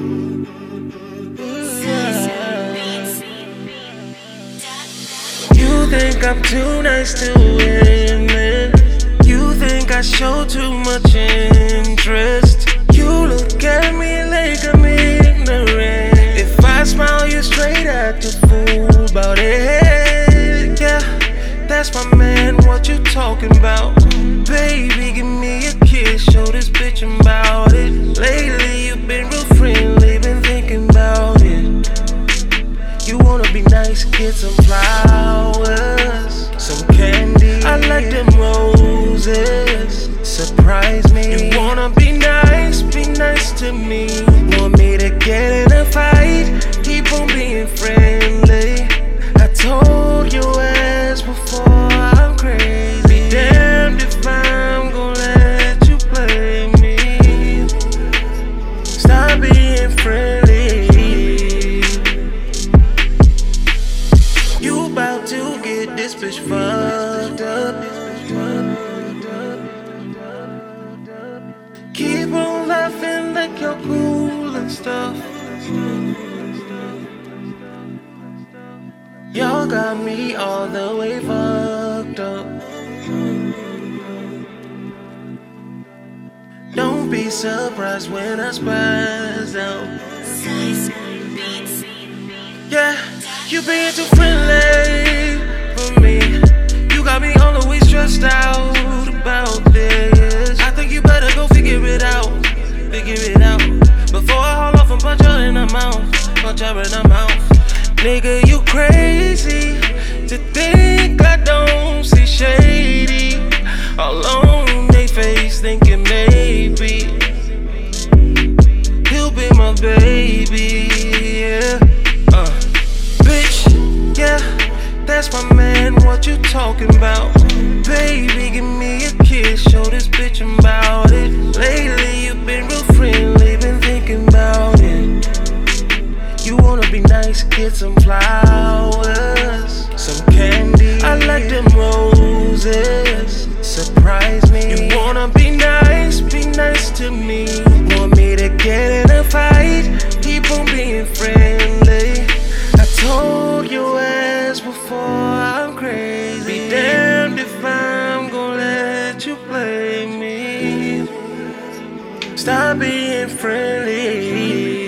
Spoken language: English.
Ooh. Think I'm too nice to women. You think I show too much interest. This bitch fucked up. Keep on laughing like you're cool and stuff. Y'all got me all the way fucked up. Don't be surprised when I spaz out. Yeah, you being too friendly her mouth, punch her in the mouth. Nigga, you crazy to think I don't see shady. All on they face thinking maybe he'll be my baby. Yeah. Uh. Bitch, yeah, that's my man. What you talking about? Baby, give me a kiss. Show this bitch about it. Lately, some flowers, some candy. I like them roses. Surprise me. You wanna be nice, be nice to me. Want me to get in a fight? Keep on being friendly. I told you as before, I'm crazy. Be damned if I'm gonna let you play me. Stop being friendly.